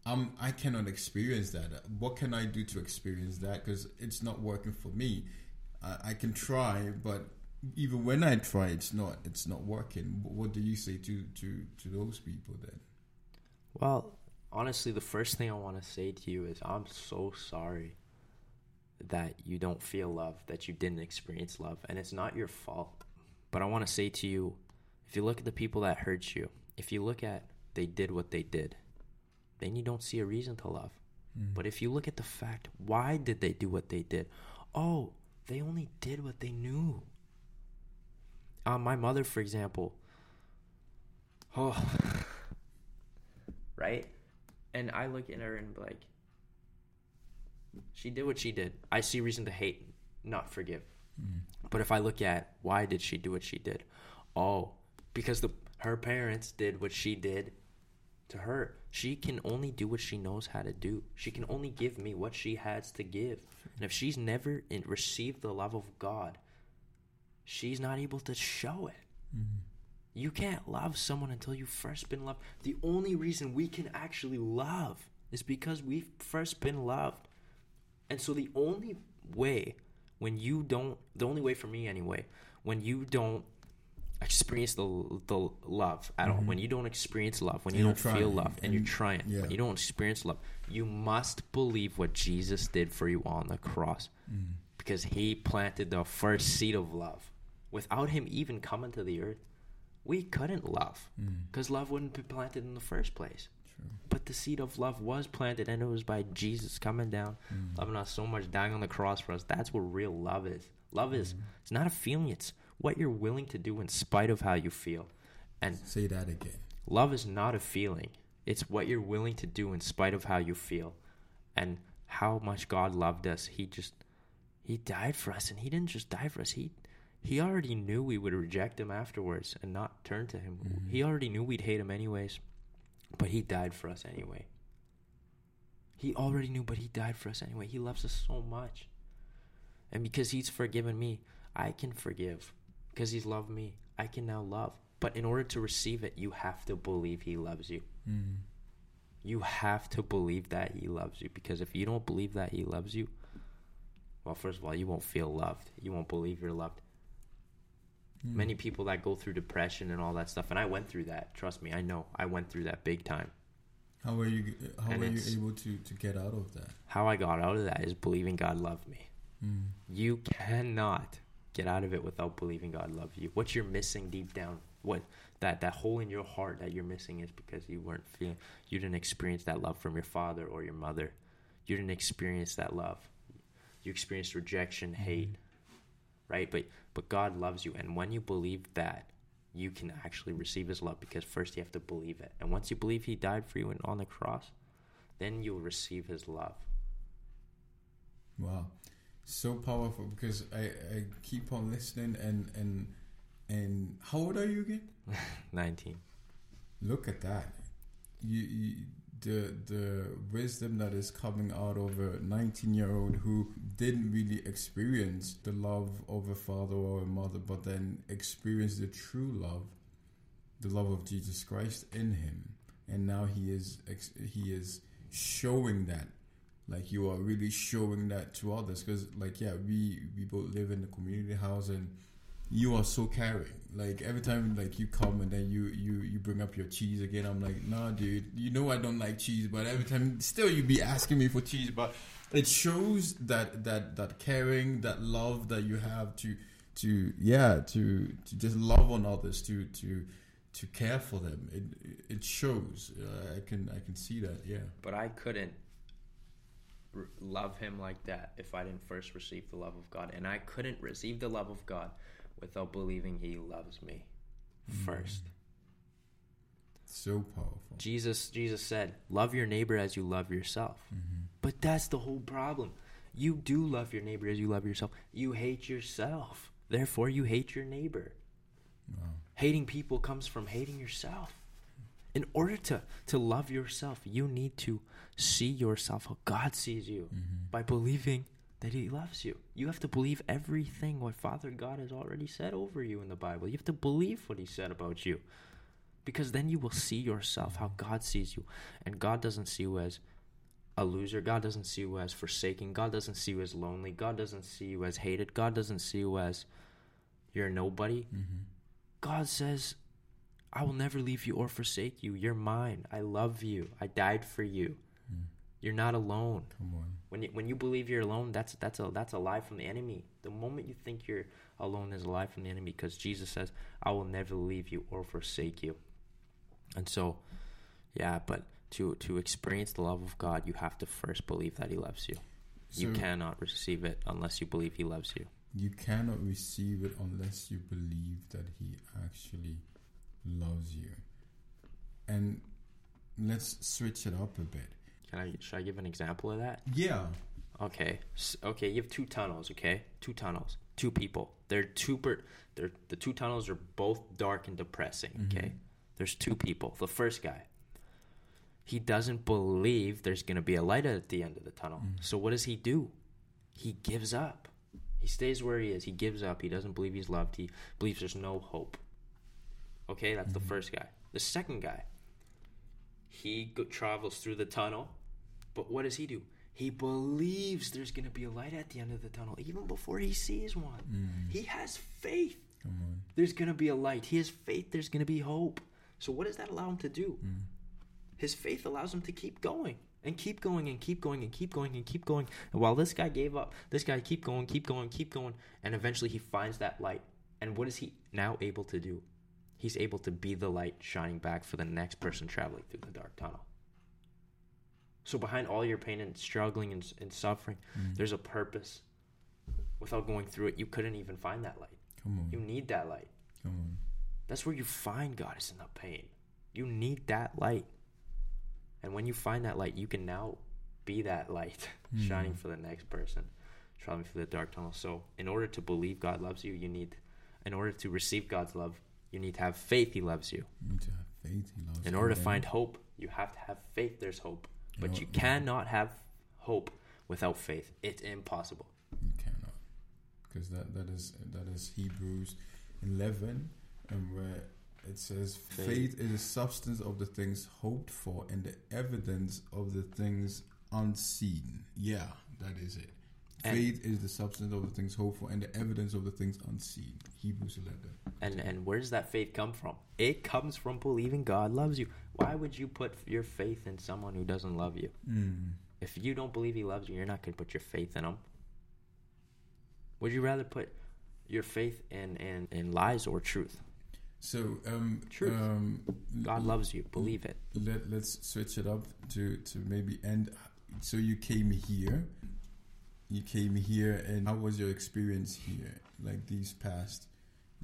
um I cannot experience that. What can I do to experience that? Because it's not working for me. I, I can try, but even when I try, it's not it's not working. What do you say to to to those people then? Well, honestly, the first thing I want to say to you is I'm so sorry that you don't feel love, that you didn't experience love, and it's not your fault. But I want to say to you, if you look at the people that hurt you, if you look at they did what they did. then you don't see a reason to love. Mm. But if you look at the fact, why did they do what they did? Oh, they only did what they knew. Uh, my mother, for example. Oh, right? And I look at her and be like, she did what she did. I see reason to hate, not forgive. Mm. But if I look at why did she do what she did? Oh, because the her parents did what she did to her. She can only do what she knows how to do. She can only give me what she has to give. And if she's never in, received the love of God, she's not able to show it. Mm. You can't love someone until you've first been loved. The only reason we can actually love is because we've first been loved. And so the only way when you don't the only way for me anyway, when you don't experience the the love at all, Mhm. when you don't experience love, when And you don't feel trying, love and, you're trying, yeah. when you don't experience love, you must believe what Jesus did for you on the cross Mm. because he planted the first seed of love. Without him even coming to the earth, we couldn't love Mm. because love wouldn't be planted in the first place. But the seed of love was planted, and it was by Jesus coming down, Mm. loving us so much, dying on the cross for us. That's what real love is. Love is Mm. it's not a feeling; it's what you're willing to do in spite of how you feel. And Say that again. love is not a feeling; it's what you're willing to do in spite of how you feel, and how much God loved us. He just He died for us, and He didn't just die for us. He He already knew we would reject Him afterwards and not turn to Him. Mhm. He already knew we'd hate Him anyways, but He died for us anyway. He already knew, but He died for us anyway. He loves us so much, and because He's forgiven me, I can forgive. Because He's loved me, I can now love. But in order to receive it, you have to believe He loves you. Mm. You have to believe that He loves you. Because if you don't believe that He loves you, well, first of all, you won't feel loved. You won't believe you're loved. Mm. Many people that go through depression and all that stuff, and I went through that. Trust me, I know. I went through that big time. How were you? How And were you able to to get out of that? How I got out of that is believing God loved me. Mm. You cannot get out of it without believing God loves you. What you're missing deep down, what that that hole in your heart that you're missing is because you weren't feeling, you didn't experience that love from your father or your mother. You didn't experience that love. You experienced rejection, hate, right? But but God loves you, and when you believe that, you can actually receive His love because first you have to believe it, and once you believe He died for you and on the cross, then you'll receive His love. Wow, so powerful because I I keep on listening and and and how old are you again? Nineteen. Look at that. You, you the the wisdom that is coming out of a 19 year old who didn't really experience the love of a father or a mother, but then experienced the true love, the love of Jesus Christ in him, and now he is he is showing that. Like you are really showing that to others, because like yeah, we we both live in the community house, and you are so caring. Like every time like you come and then you you you bring up your cheese again, I'm like, nah, dude, you know I don't like cheese, but every time still you be asking me for cheese, but it shows that that that caring, that love that you have to to yeah to to just love on others, to to to care for them. It it shows. I can I can see that. Yeah. But I couldn't love him like that if I didn't first receive the love of God. And I couldn't receive the love of God without believing he loves me first. So powerful. Jesus Jesus said, "Love your neighbor as you love yourself." hmm But that's the whole problem. You do love your neighbor as you love yourself. You hate yourself. Therefore you hate your neighbor. Wow. Hating people comes from hating yourself. In order to to love yourself, you need to see yourself how God sees you hmm by believing that he loves you. You have to believe everything what Father God has already said over you in the Bible. You have to believe what he said about you. Because then you will see yourself how God sees you. And God doesn't see you as a loser. God doesn't see you as forsaken. God doesn't see you as lonely. God doesn't see you as hated. God doesn't see you as you're nobody. hmm God says, I will never leave you or forsake you. You're mine. I love you. I died for you. Mm. You're not alone. Come on. When you, when you believe you're alone, that's that's a that's a lie from the enemy. The moment you think you're alone is a lie from the enemy because Jesus says, "I will never leave you or forsake you." And so, yeah, but to to experience the love of God, you have to first believe that He loves you. you cannot receive it unless you believe He loves you. You cannot receive it unless you believe that He actually loves you. And let's switch it up a bit. Can I should I give an example of that? Yeah. Okay, okay. You have two tunnels. Okay, two tunnels, two people. They're two per. They're the two tunnels are both dark and depressing. Mm-hmm. Okay, there's two people. The first guy, he doesn't believe there's gonna be a light at the end of the tunnel. Mm-hmm. So what does he do? He gives up. He stays where he is. He gives up. He doesn't believe he's loved. He believes there's no hope. Okay, that's the mm-hmm. first guy. The second guy, he go- travels through the tunnel, but what does he do? He believes there's going to be a light at the end of the tunnel even before he sees one. Mm. He has faith. There's going to be a light. He has faith. There's going to be hope. So, what does that allow him to do? Mm. His faith allows him to keep going and keep going and keep going and keep going and keep going. And while this guy gave up, this guy keep going, keep going, keep going, and eventually he finds that light. And what is he now able to do? He's able to be the light shining back for the next person traveling through the dark tunnel. So behind all your pain and struggling and, and suffering, mm. there's a purpose. Without going through it, you couldn't even find that light. Come on. You need that light. Come on. That's where you find God is in the pain. You need that light. And when you find that light, you can now be that light mm. shining for the next person traveling through the dark tunnel. So, in order to believe God loves you, you need, in order to receive God's love, you need to have faith He loves you. You need to have faith. He loves In you, order to find hope, you have to have faith. There's hope. But know- you cannot have hope without faith. It's impossible. You cannot, because that that is that is Hebrews eleven, and where it says Faith. faith is the substance of the things hoped for and the evidence of the things unseen. Yeah, that is it. And- faith is the substance of the things hoped for and the evidence of the things unseen. Hebrews eleven. And and where does that faith come from? It comes from believing God loves you. Why would you put your faith in someone who doesn't love you? Mm. If you don't believe he loves you, you're not going to put your faith in him. Would you rather put your faith in in, in lies or truth? So um, Truth. um, God loves you. Believe it. let let's switch it up to to maybe end. So you came here, you came here, and how was your experience here? Like these past,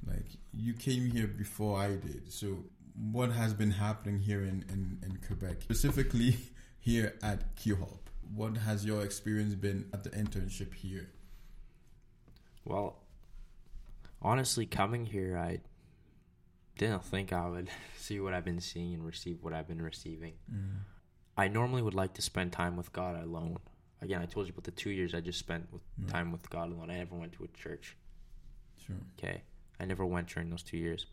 like you came here before I did. So what has been happening here in in, in Quebec, specifically here at Q Hop? What has your experience been at the internship here? Well, honestly, coming here, I didn't think I would see what I've been seeing and receive what I've been receiving. Mm. I normally would like to spend time with God alone. Again, I told you about the two years I just spent with Right. time with God alone. I never went to a church. Sure. Okay, I never went during those two years,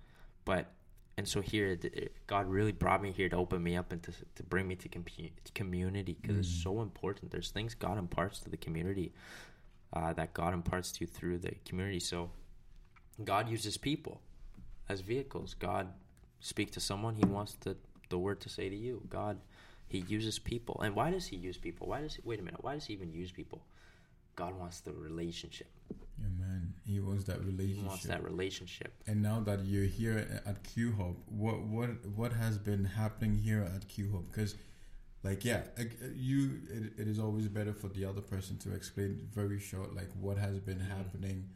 but and so here, God really brought me here to open me up and to to bring me to compu- community because it's Mm. so important. There's things God imparts to the community uh, that God imparts to you through the community. So God uses people as vehicles. God speak to someone, He wants the the word to say to you. God, He uses people, and why does He use people? Why does he, wait a minute? Why does He even use people? God wants the relationship. Yeah, man. He wants that He relationship. wants that relationship. And now that you're here at Q Hop, what what what has been happening here at Q Hop? Because, like, yeah, uh, you it, it is always better for the other person to explain very short, like what has been Mhm. happening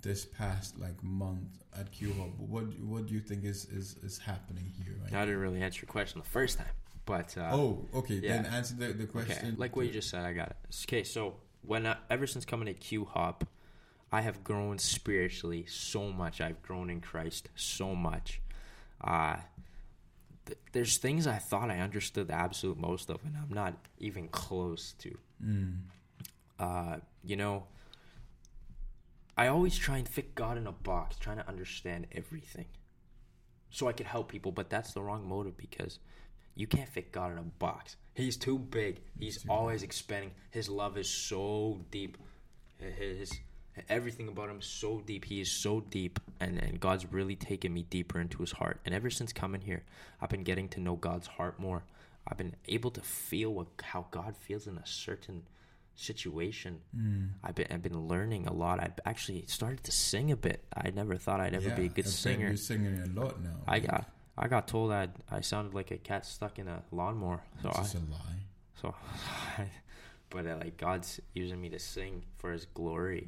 this past like month at Q Hop. What what do you think is is, is happening here? Right? I didn't really answer your question the first time, but uh, oh, okay. Then answer the, the question. okay, like what you just said, I got it. Okay, so when I, ever since coming to Q Hop, I have grown spiritually so much. I've grown in Christ so much. Uh, th- there's things I thought I understood the absolute most of, and I'm not even close to. Mm. Uh, you know, I always try and fit God in a box, trying to understand everything, so I could help people. But that's the wrong motive because you can't fit God in a box. He's too big. He's always expanding. His love is so deep. His everything about him is so deep. He is so deep, and and God's really taken me deeper into His heart. And ever since coming here, I've been getting to know God's heart more. I've been able to feel what how God feels in a certain situation. Mm. I've been I've been learning a lot. I've actually started to sing a bit. I never thought I'd ever yeah, be a good I bet singer. You're singing a lot now. I got I got told that I sounded like a cat stuck in a lawnmower. So It's I, a lie. so, but uh, like God's using me to sing for His glory.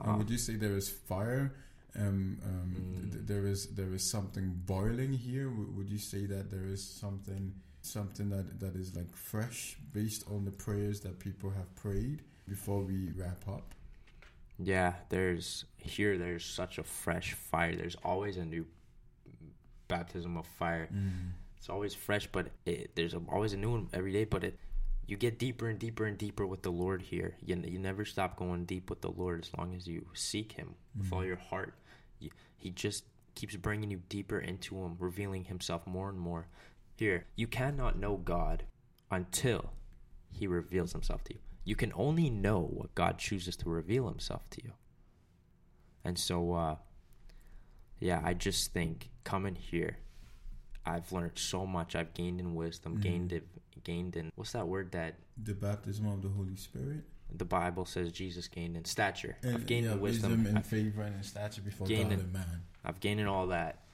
And Um, would you say there is fire? Um, um, Mm. th- there is there is something boiling here. W- would you say that there is something something that, that is like fresh based on the prayers that people have prayed before we wrap up? Yeah, there's here. There's such a fresh fire. There's always a new baptism of fire. It's always fresh, but it, there's a, always a new one every day. But it, you get deeper and deeper and deeper with the Lord here. You, you never stop going deep with the Lord as long as you seek Him with all your heart. You, he just keeps bringing you deeper into Him, revealing Himself more and more. Here, you cannot know God until He reveals Himself to you. You can only know what God chooses to reveal Himself to you. And so, uh, yeah, I just think coming here, I've learned so much. I've gained in wisdom, Mhm. gained in, gained in what's that word that The baptism of the Holy Spirit. the Bible says Jesus gained in stature. And, I've gained yeah, in wisdom. and I've, favor and in stature before God and man. I've gained in all that,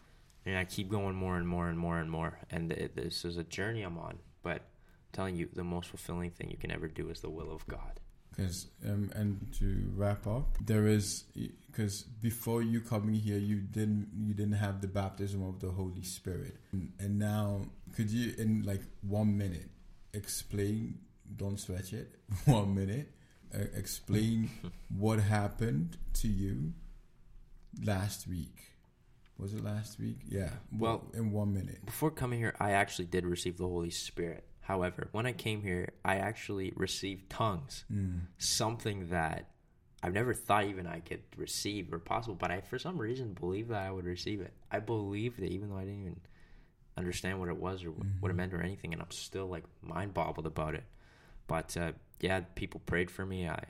and I keep going more and more and more and more. And it, this is a journey I'm on. But I'm telling you, the most fulfilling thing you can ever do is the will of God. Because um, and to wrap up, there is because before you coming here, you didn't you didn't have the baptism of the Holy Spirit, and, and now could you in like one minute explain? Don't stretch it. One minute, uh, explain what happened to you last week. Was it last week? Yeah. Well- in one minute. Before coming here, I actually did receive the Holy Spirit. However, when I came here, I actually received tongues. Mm. something that I've never thought even I could receive or possible, but I for some reason believe that I would receive it. I believe that even though I didn't even understand what it was or what it meant or anything, and I'm still like mind boggled about it. But uh, yeah, people prayed for me. I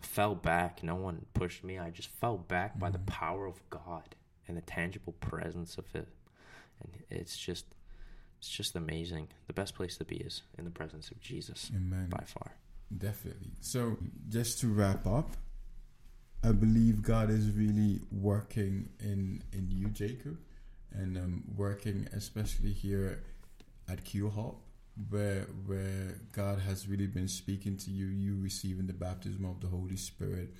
fell back. No one pushed me. I just fell back by the power of God and the tangible presence of it, and it's just. It's just amazing. The best place to be is in the presence of Jesus Amen. by far. Definitely. So, just to wrap up, I believe God is really working in in you, Jacob, and um, working especially here at Q Hop, where where God has really been speaking to you. You receiving the baptism of the Holy Spirit,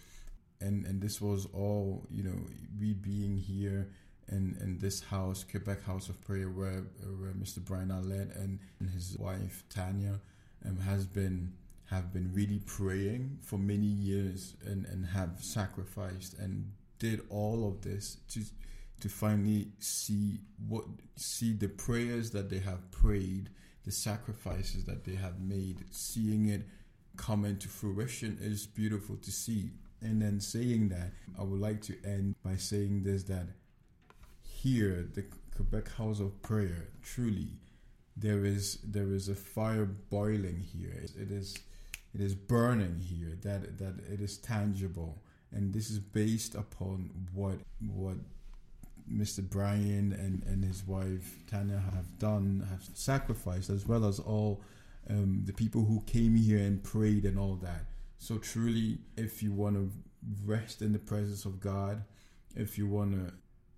and and this was all you know. We being here. In, in this house, Quebec House of Prayer, where, where Mr. Brian Arlette and, and his wife Tanya um, has been have been really praying for many years and, and have sacrificed and did all of this to to finally see what see the prayers that they have prayed, the sacrifices that they have made, seeing it come into fruition is beautiful to see. And then saying that, I would like to end by saying this that here, the Quebec House of Prayer, truly, there is there is a fire boiling here. It is it is burning here. That that it is tangible, and this is based upon what what Mr. Brian and and his wife Tanya have done, have sacrificed, as well as all um, the people who came here and prayed and all that. So truly, if you want to rest in the presence of God, if you want to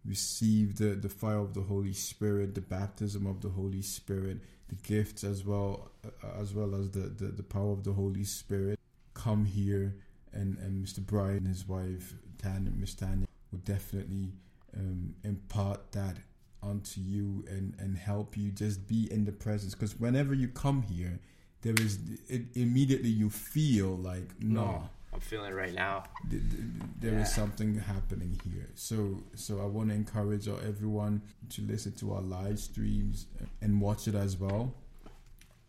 receive the, the fire of the Holy Spirit, the baptism of the Holy Spirit, the gifts as well uh, as well as the, the, the power of the Holy Spirit. Come here and, and Mr. Brian and his wife Tanya Miss Tanya will definitely um, impart that onto you and, and help you just be in the presence because whenever you come here there is it, immediately you feel like no I'm feeling right now. th- th- there is something happening here. So, so I want to encourage everyone to listen to our live streams and watch it as well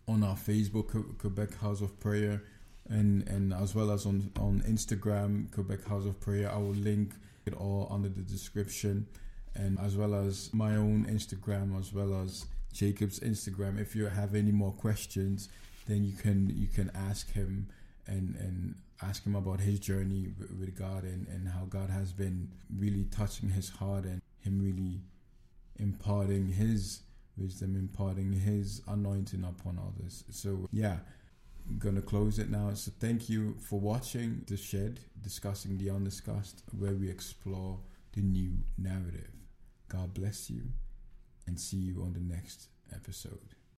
on our Facebook Quebec House of Prayer, and and as well as on on Instagram Quebec House of Prayer. I will link it all under the description, and as well as my own Instagram, as well as Jacob's Instagram. If you have any more questions, then you can you can ask him and and ask him about his journey with, God and, and how God has been really touching his heart and him really imparting his wisdom, imparting his anointing upon others. So yeah, gonna close it now. So thank you for watching the shed discussing the undiscussed where we explore the new narrative. God bless you and see you on the next episode.